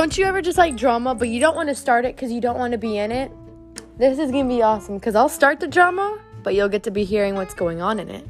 Don't you ever just like drama, but you don't want to start it because you don't want to be in it? This is gonna be awesome because I'll start the drama, but you'll get to be hearing what's going on in it.